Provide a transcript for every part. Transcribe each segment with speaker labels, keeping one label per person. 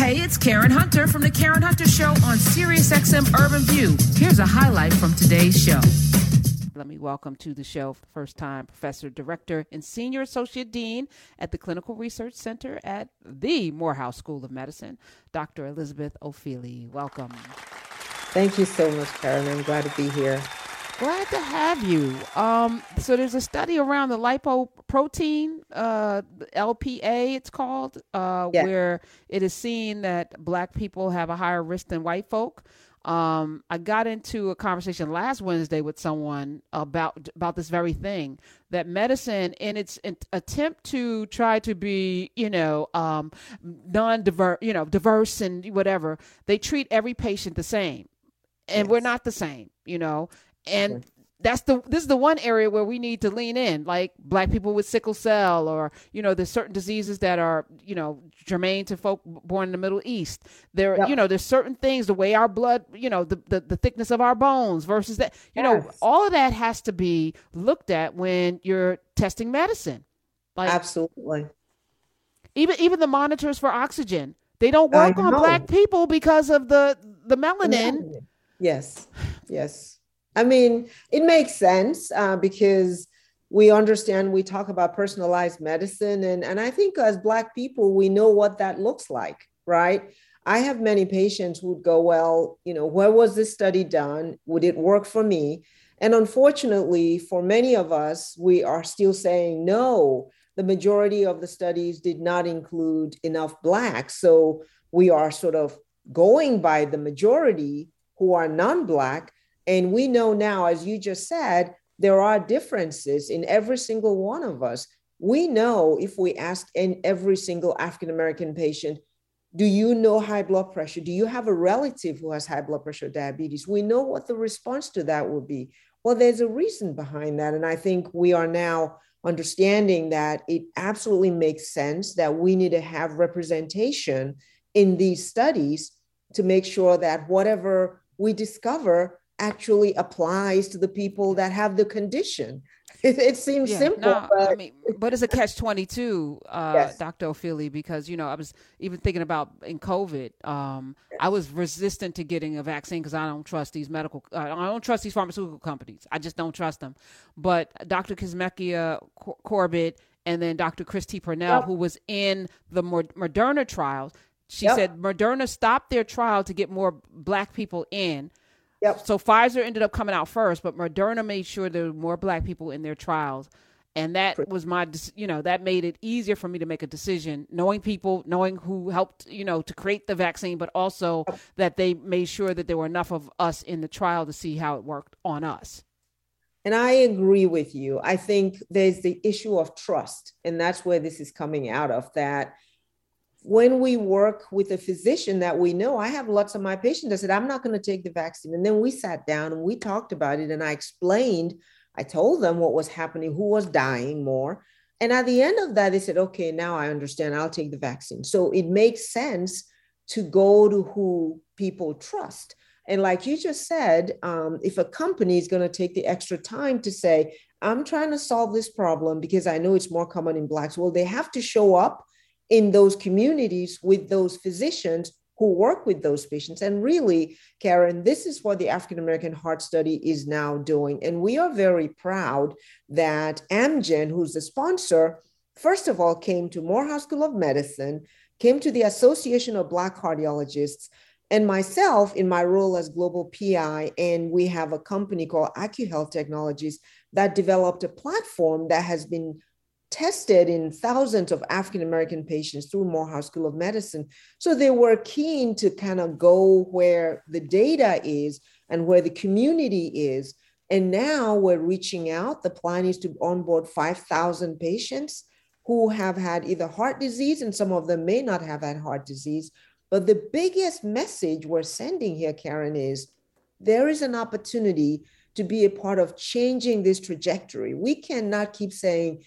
Speaker 1: Hey, it's Karen Hunter from The Karen Hunter Show on SiriusXM Urban View. Here's a highlight from today's show. Let me welcome to the show first time Professor, Director, and Senior Associate Dean at the Clinical Research Center at the Morehouse School of Medicine, Dr. Elizabeth Ofili. Welcome.
Speaker 2: Thank you so much, Karen. I'm glad to be here.
Speaker 1: Glad to have you. Um, so there's a study around the lipoprotein, uh, LPA, it's called, uh, yeah. where it is seen that black people have a higher risk than white folk. Um, I got into a conversation last Wednesday with someone about about this very thing. That medicine, in its attempt to try to be, you know, um, non-diverse, you know, diverse and whatever, they treat every patient the same, and yes. we're not the same, you know and that's the this is the one area where we need to lean in like black people with sickle cell or you know there's certain diseases that are you know germane to folk born in the middle east. There yep. you know there's certain things the way our blood you know the, the, the thickness of our bones versus that you yes. know all of that has to be looked at when you're testing medicine.
Speaker 2: Like absolutely.
Speaker 1: Even even the monitors for oxygen they don't work on black people because of the the melanin.
Speaker 2: Yes. Yes I mean, it makes sense uh, because we understand we talk about personalized medicine, and, and I think as Black people, we know what that looks like, right? I have many patients who would go, Well, you know, where was this study done? Would it work for me? And unfortunately, for many of us, we are still saying no. The majority of the studies did not include enough Blacks. So we are sort of going by the majority who are non Black and we know now, as you just said, there are differences in every single one of us. We know if we ask in every single African American patient, do you know high blood pressure? Do you have a relative who has high blood pressure diabetes? We know what the response to that will be. Well, there's a reason behind that. And I think we are now understanding that it absolutely makes sense that we need to have representation in these studies to make sure that whatever we discover actually applies to the people that have the condition. It, it seems yeah, simple. No, but...
Speaker 1: I mean, but it's a catch twenty two, uh, yes. Dr. Ofili, because you know I was even thinking about in COVID. Um, yes. I was resistant to getting a vaccine because I don't trust these medical. Uh, I don't trust these pharmaceutical companies. I just don't trust them. But Dr. Kizzmekia Corbett and then Dr. Christy Purnell, yep. who was in the Moderna trials, she yep. said Moderna stopped their trial to get more black people in Yep. So Pfizer ended up coming out first, but Moderna made sure there were more black people in their trials. And that was my, you know, that made it easier for me to make a decision, knowing people, knowing who helped, you know, to create the vaccine, but also that they made sure that there were enough of us in the trial to see how it worked on us.
Speaker 2: And I agree with you. I think there's the issue of trust, and that's where this is coming out of that when we work with a physician that we know, I have lots of my patients that said, I'm not going to take the vaccine. And then we sat down and we talked about it. And I explained, I told them what was happening, who was dying more. And at the end of that, they said, okay, now I understand, I'll take the vaccine. So it makes sense to go to who people trust. And like you just said, um, if a company is going to take the extra time to say, I'm trying to solve this problem because I know it's more common in Blacks, well, they have to show up in those communities with those physicians who work with those patients. And really, Karen, this is what the African American Heart Study is now doing. And we are very proud that Amgen, who's the sponsor, first of all came to Morehouse School of Medicine, came to the Association of Black Cardiologists, and myself in my role as global PI. And we have a company called AccuHealth Technologies that developed a platform that has been tested in thousands of African American patients through Morehouse School of Medicine. So they were keen to kind of go where the data is and where the community is. And now we're reaching out. The plan is to onboard 5,000 patients who have had either heart disease, and some of them may not have had heart disease. But the biggest message we're sending here, Karen, is there is an opportunity to be a part of changing this trajectory. We cannot keep saying,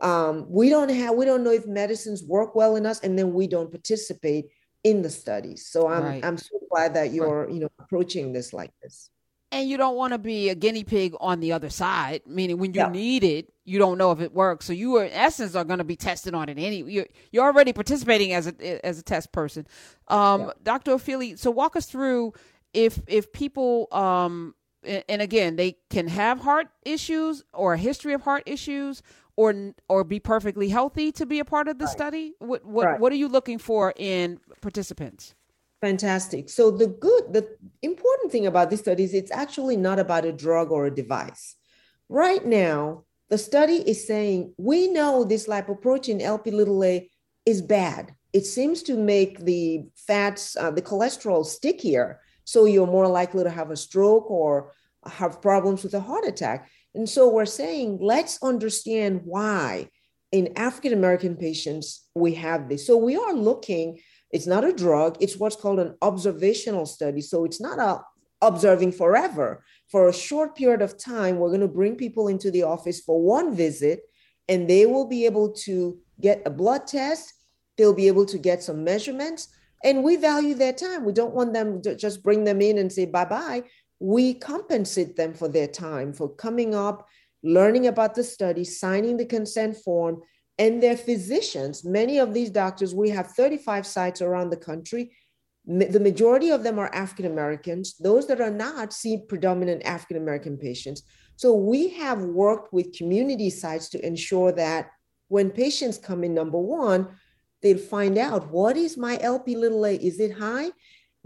Speaker 2: um, we don't have we don't know if medicines work well in us and then we don't participate in the studies so i'm right. i'm so glad that you're you know approaching this like this
Speaker 1: and you don't want to be a guinea pig on the other side, meaning when you yeah. need it, you don't know if it works. So you are, in essence, are going to be tested on it anyway You're, you're already participating as a as a test person, um, yeah. Dr. Ofili. So walk us through if if people um, and again they can have heart issues or a history of heart issues or or be perfectly healthy to be a part of the right. study. What what right. what are you looking for in participants?
Speaker 2: Fantastic. So the good, the important thing about this study is it's actually not about a drug or a device. Right now, the study is saying we know this lipoprotein LP little a is bad. It seems to make the fats, uh, the cholesterol stickier. So you're more likely to have a stroke or have problems with a heart attack. And so we're saying, let's understand why in African American patients we have this. So we are looking it's not a drug, it's what's called an observational study. So it's not a observing forever. For a short period of time, we're going to bring people into the office for one visit and they will be able to get a blood test, they'll be able to get some measurements, and we value their time. We don't want them to just bring them in and say bye-bye. We compensate them for their time for coming up, learning about the study, signing the consent form, and their physicians. Many of these doctors, we have 35 sites around the country. The majority of them are African Americans. Those that are not see predominant African American patients. So we have worked with community sites to ensure that when patients come in, number one, they'll find out what is my LP little a? Is it high?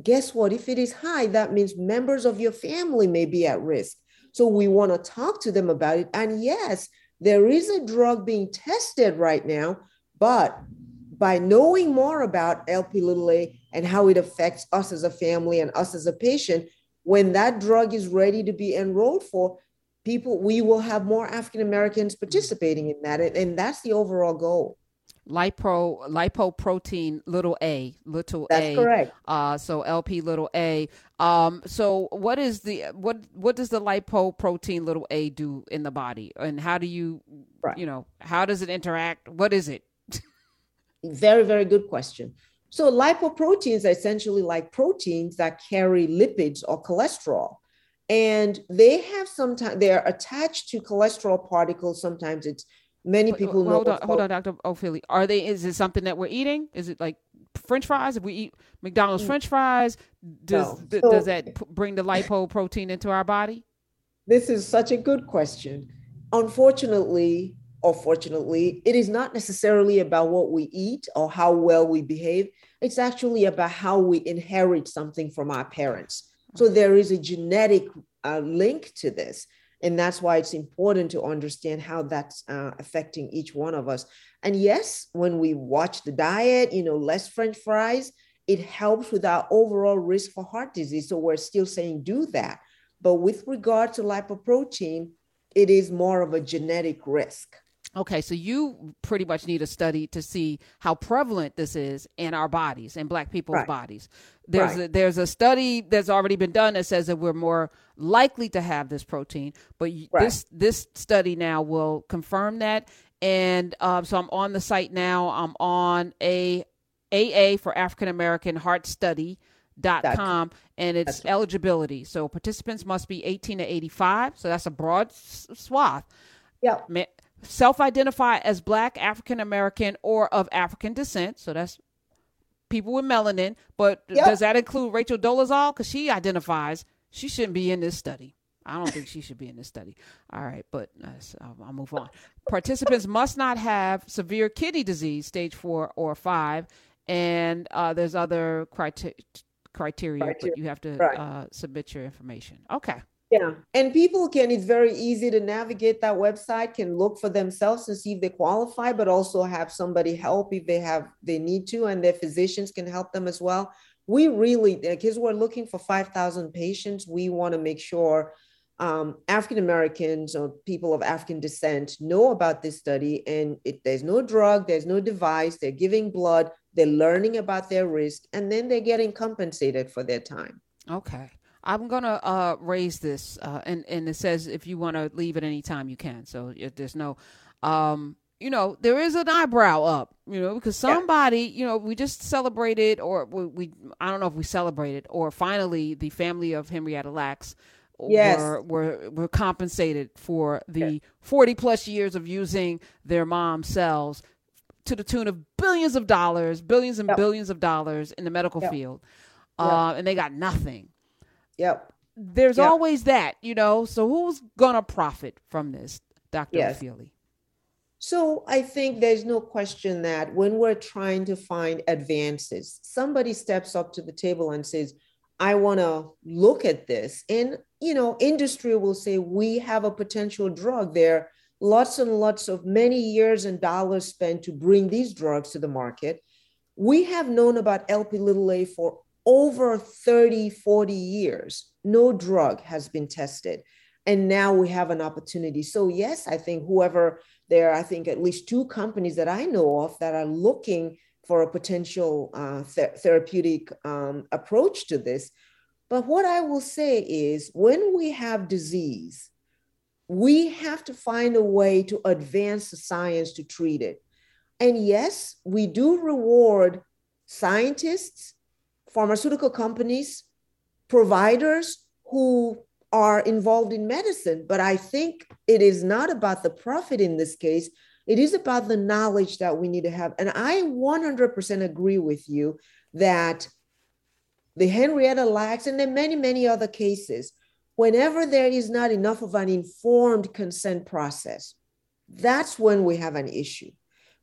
Speaker 2: Guess what? If it is high, that means members of your family may be at risk. So we want to talk to them about it. And yes, there is a drug being tested right now, but by knowing more about LP little a and how it affects us as a family and us as a patient, when that drug is ready to be enrolled for, people, we will have more African Americans participating in that. And, and that's the overall goal
Speaker 1: lipo lipoprotein little a little
Speaker 2: That's
Speaker 1: a
Speaker 2: correct.
Speaker 1: uh so lp little a. Um so what is the what what does the lipoprotein little a do in the body? And how do you right. you know how does it interact? What is it?
Speaker 2: Very very good question. So lipoproteins are essentially like proteins that carry lipids or cholesterol. And they have sometimes they're attached to cholesterol particles. Sometimes it's Many people
Speaker 1: hold know. On, hold on, Dr. Ofili. Are they? Is it something that we're eating? Is it like French fries? If we eat McDonald's mm. French fries, does no. th- so, does that p- bring the lipoprotein into our body?
Speaker 2: This is such a good question. Unfortunately, or fortunately, it is not necessarily about what we eat or how well we behave. It's actually about how we inherit something from our parents. So there is a genetic uh, link to this. And that's why it's important to understand how that's uh, affecting each one of us. And yes, when we watch the diet, you know, less French fries, it helps with our overall risk for heart disease. So we're still saying do that. But with regard to lipoprotein, it is more of a genetic risk.
Speaker 1: Okay, so you pretty much need a study to see how prevalent this is in our bodies, in Black people's right. bodies. There's right. a, there's a study that's already been done that says that we're more likely to have this protein, but right. this this study now will confirm that. And um, so I'm on the site now. I'm on a AA for African American Heart Study dot com and it's eligibility so participants must be 18 to 85 so that's a broad swath
Speaker 2: yeah
Speaker 1: self identify as black, African American, or of African descent. So that's people with melanin. But yep. does that include Rachel Dolezal? Because she identifies she shouldn't be in this study. I don't think she should be in this study. All right, but uh, I'll, I'll move on. Participants must not have severe kidney disease, stage four or five, and uh, there's other criteria, criteria, but you have to right. uh, submit your information. Okay.
Speaker 2: Yeah. And people can, it's very easy to navigate that website, can look for themselves and see if they qualify, but also have somebody help if they have, they need to, and their physicians can help them as well. We really, because we're looking for 5,000 patients, we want to make sure um, African Americans or people of African descent know about this study. And it, there's no drug, there's no device, they're giving blood, they're learning about their risk, and then they're getting compensated for their time.
Speaker 1: Okay. I'm gonna uh, raise this, uh, and and it says if you want to leave at any time you can. So there's no, um, you know, there is an eyebrow up, you know, because somebody, yeah. you know, we just celebrated, or we, we, I don't know if we celebrated, or finally the family of Henrietta Lacks
Speaker 2: yes.
Speaker 1: were, were were compensated for the yes. 40 plus years of using their mom's cells to the tune of billions of dollars, billions and yep. billions of dollars in the medical yep. field, uh, and they got nothing.
Speaker 2: Yep.
Speaker 1: There's yep. always that, you know. So who's gonna profit from this, Doctor yes. Feely?
Speaker 2: So I think there's no question that when we're trying to find advances, somebody steps up to the table and says, I want to look at this. And, you know, industry will say, we have a potential drug there. Lots and lots of many years and dollars spent to bring these drugs to the market. We have known about LP little a for over 30, 40 years. No drug has been tested. And now we have an opportunity. So, yes, I think whoever there I think, at least two companies that I know of that are looking for a potential uh, th- therapeutic um, approach to this. But what I will say is when we have disease, we have to find a way to advance the science to treat it. And yes, we do reward scientists, pharmaceutical companies, providers who are involved in medicine. But I think it is not about the profit in this case. It is about the knowledge that we need to have. And I 100% agree with you that the Henrietta Lacks and then many, many other cases, whenever there is not enough of an informed consent process, that's when we have an issue.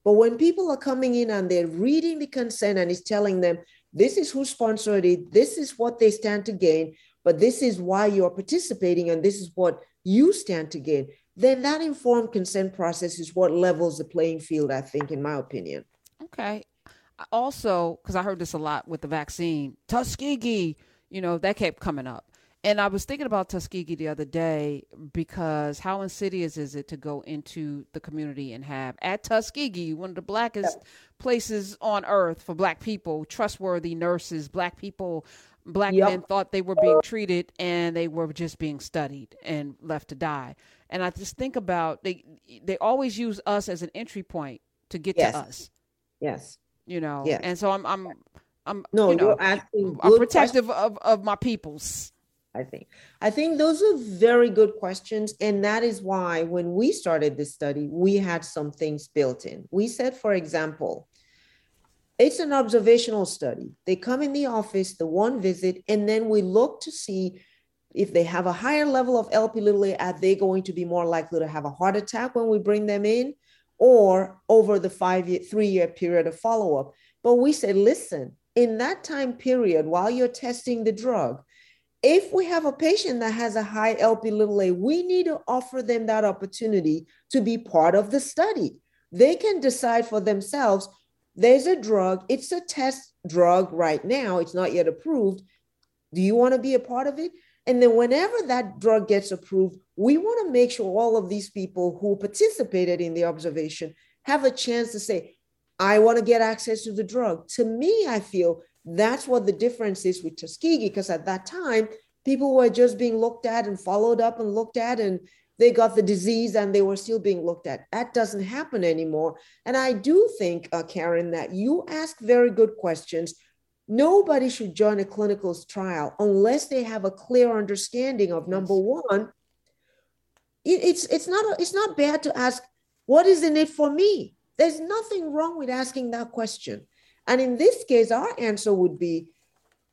Speaker 2: But when people are coming in and they're reading the consent and it's telling them, this is who sponsored it, this is what they stand to gain, but this is why you're participating and this is what you stand to gain, then that informed consent process is what levels the playing field, I think, in my opinion.
Speaker 1: Okay. Also, because I heard this a lot with the vaccine, Tuskegee, you know, that kept coming up. And I was thinking about Tuskegee the other day because how insidious is it to go into the community and have at Tuskegee, one of the blackest yep. places on earth for black people, trustworthy nurses, black people black yep. men thought they were being treated and they were just being studied and left to die. And I just think about they they always use us as an entry point to get
Speaker 2: yes.
Speaker 1: to us.
Speaker 2: Yes.
Speaker 1: You know. Yes. And so I'm I'm I'm
Speaker 2: no,
Speaker 1: you know, I'm protective of, of my peoples.
Speaker 2: I think. I think those are very good questions. And that is why when we started this study, we had some things built in. We said, for example, it's an observational study. They come in the office, the one visit, and then we look to see if they have a higher level of LP little are they going to be more likely to have a heart attack when we bring them in or over the five year, three year period of follow up? But we said, listen, in that time period, while you're testing the drug, if we have a patient that has a high LP little a, we need to offer them that opportunity to be part of the study. They can decide for themselves there's a drug, it's a test drug right now, it's not yet approved. Do you want to be a part of it? And then, whenever that drug gets approved, we want to make sure all of these people who participated in the observation have a chance to say, I want to get access to the drug. To me, I feel that's what the difference is with Tuskegee, because at that time, people were just being looked at and followed up and looked at, and they got the disease and they were still being looked at. That doesn't happen anymore. And I do think, uh, Karen, that you ask very good questions. Nobody should join a clinical trial unless they have a clear understanding of number one. It, it's it's not it's not bad to ask what is in it for me. There's nothing wrong with asking that question. And in this case, our answer would be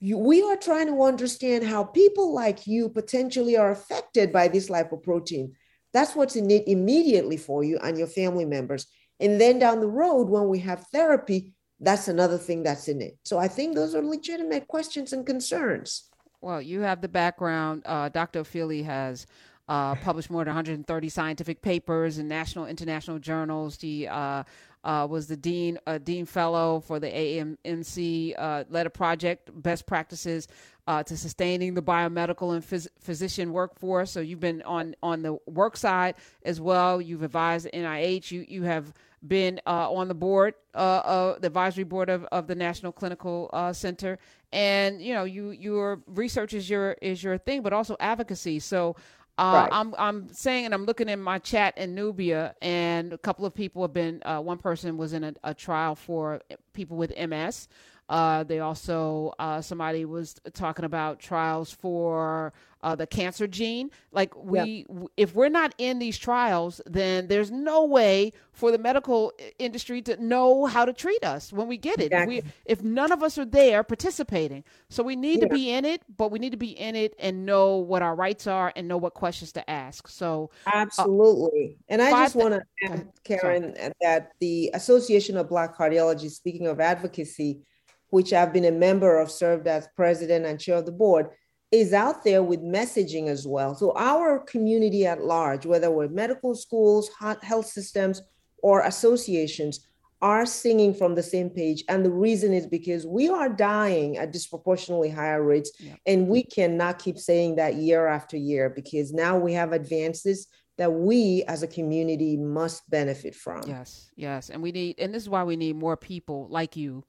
Speaker 2: we are trying to understand how people like you potentially are affected by this lipoprotein. That's what's in it immediately for you and your family members. And then down the road, when we have therapy, that's another thing that's in it. So I think those are legitimate questions and concerns.
Speaker 1: Well, you have the background. Uh, Dr. Feely has uh, published more than 130 scientific papers in national, international journals. She uh, uh, was the dean uh, dean fellow for the AAMC, uh, led a project best practices uh, to sustaining the biomedical and phys- physician workforce. So you've been on on the work side as well. You've advised the NIH. You you have been uh, on the board, uh, the advisory board of, of the National Clinical Center, and you know you your research is your is your thing, but also advocacy. So uh, right. I'm I'm saying, and I'm looking in my chat in Nubia, and a couple of people have been. Uh, one person was in a, a trial for people with MS. Uh, they also uh, somebody was talking about trials for uh, the cancer gene. Like we, yeah. if we're not in these trials, then there's no way for the medical industry to know how to treat us when we get it. Exactly. If, we, if none of us are there participating, so we need yeah. to be in it, but we need to be in it and know what our rights are and know what questions to ask. So
Speaker 2: uh, absolutely. and I just want to add, Karen, Sorry. that the Association of Black Cardiologists, speaking of advocacy, which I've been a member of, served as president and chair of the board is out there with messaging as well. So our community at large, whether we're medical schools, health systems, or associations, are singing from the same page. And the reason is because we are dying at disproportionately higher rates. Yeah. And we cannot keep saying that year after year because now we have advances that we as a community must benefit from.
Speaker 1: Yes, yes. And we need, and this is why we need more people like you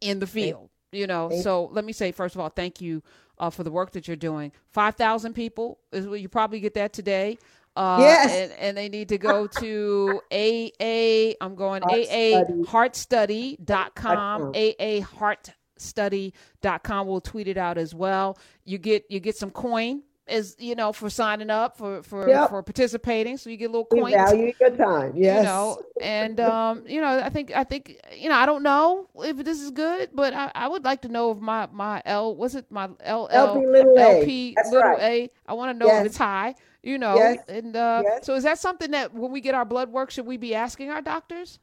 Speaker 1: in the field. You know, so let me say, first of all, thank you uh, for the work that you're doing. 5,000 people is what you probably get that today. Uh, yes. And, and, they need to go to AA, I'm going Heart AAHeartStudy.com, AAHeartStudy.com. We'll tweet it out as well. You get you get some coin as you know for signing up for for yep. for participating so you get a little coins
Speaker 2: value your time yes
Speaker 1: you know and um you know i think i think you know i don't know if this is good but i, I would like to know if my my l was it my l
Speaker 2: lp little
Speaker 1: a lp little right. a i want to know yes. if it's high you know yes. and uh yes. so is that something that when we get our blood work should we be asking our doctors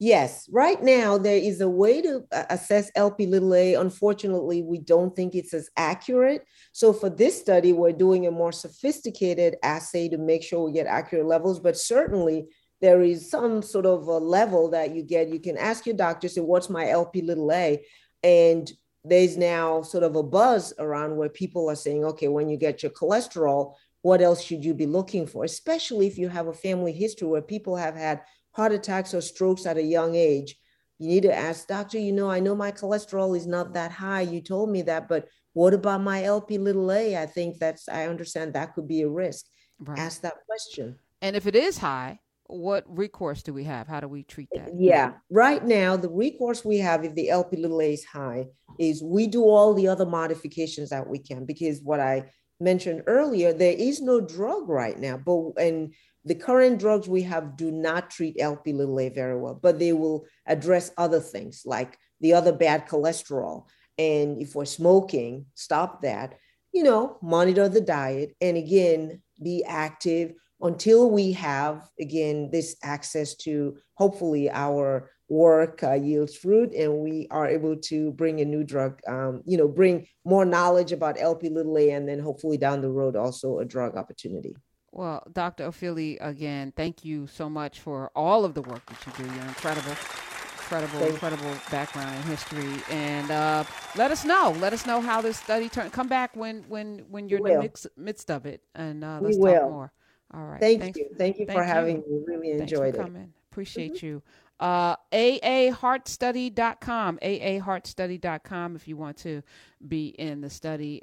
Speaker 2: Yes, right now there is a way to uh, assess LP little a. Unfortunately, we don't think it's as accurate. So for this study, we're doing a more sophisticated assay to make sure we get accurate levels. But certainly there is some sort of a level that you get. You can ask your doctor, say, what's my LP little a? And there's now sort of a buzz around where people are saying, okay, when you get your cholesterol, what else should you be looking for? Especially if you have a family history where people have had heart attacks or strokes at a young age, you need to ask doctor, you know, I know my cholesterol is not that high. You told me that, but what about my LP little a? I think that's, I understand that could be a risk. Right. Ask that question.
Speaker 1: And if it is high, what recourse do we have? How do we treat that?
Speaker 2: Yeah, right now, the recourse we have if the LP little a is high is we do all the other modifications that we can because what I mentioned earlier, there is no drug right now, but and the current drugs we have do not treat LP little a very well, but they will address other things like the other bad cholesterol. And if we're smoking, stop that, you know, monitor the diet. And again, be active until we have, again, this access to hopefully our work uh, yields fruit and we are able to bring a new drug, um, you know, bring more knowledge about LP little a and then hopefully down the road also a drug opportunity.
Speaker 1: Well, Dr. Ofili, again, thank you so much for all of the work that you do. You're incredible, incredible, Thanks. incredible background and history. And uh, let us know. Let us know how this study turned. Come back when when when you're in the mix, midst of it, and uh, let's talk more. All right.
Speaker 2: Thank Thanks. you. Thank you Thank for you. having me. Really enjoyed
Speaker 1: it. Coming. Appreciate mm-hmm. you. Uh, aaheartstudy.com, aaheartstudy.com if you want to be in the study.